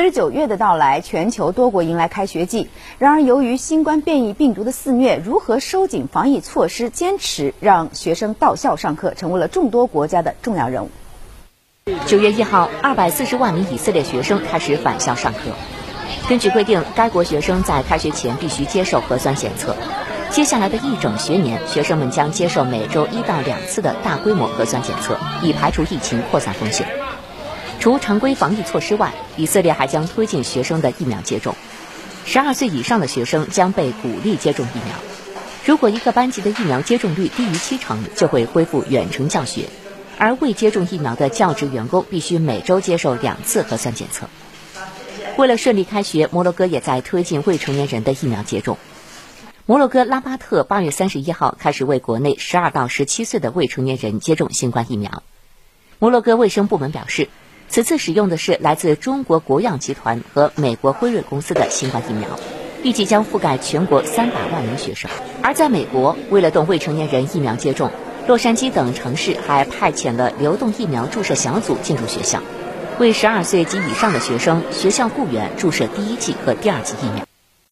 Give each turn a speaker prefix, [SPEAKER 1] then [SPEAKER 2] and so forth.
[SPEAKER 1] 随着九月的到来，全球多国迎来开学季。然而，由于新冠变异病毒的肆虐，如何收紧防疫措施，坚持让学生到校上课，成为了众多国家的重要任务。
[SPEAKER 2] 九月一号，二百四十万名以色列学生开始返校上课。根据规定，该国学生在开学前必须接受核酸检测。接下来的一整学年，学生们将接受每周一到两次的大规模核酸检测，以排除疫情扩散风险。除常规防疫措施外，以色列还将推进学生的疫苗接种。十二岁以上的学生将被鼓励接种疫苗。如果一个班级的疫苗接种率低于七成，就会恢复远程教学。而未接种疫苗的教职员工必须每周接受两次核酸检测。为了顺利开学，摩洛哥也在推进未成年人的疫苗接种。摩洛哥拉巴特八月三十一号开始为国内十二到十七岁的未成年人接种新冠疫苗。摩洛哥卫生部门表示，此次使用的是来自中国国药集团和美国辉瑞公司的新冠疫苗，预计将覆盖全国三百万名学生。而在美国，为了动未成年人疫苗接种，洛杉矶等城市还派遣了流动疫苗注射小组进入学校，为十二岁及以上的学生学校雇员注射第一剂和第二剂疫苗。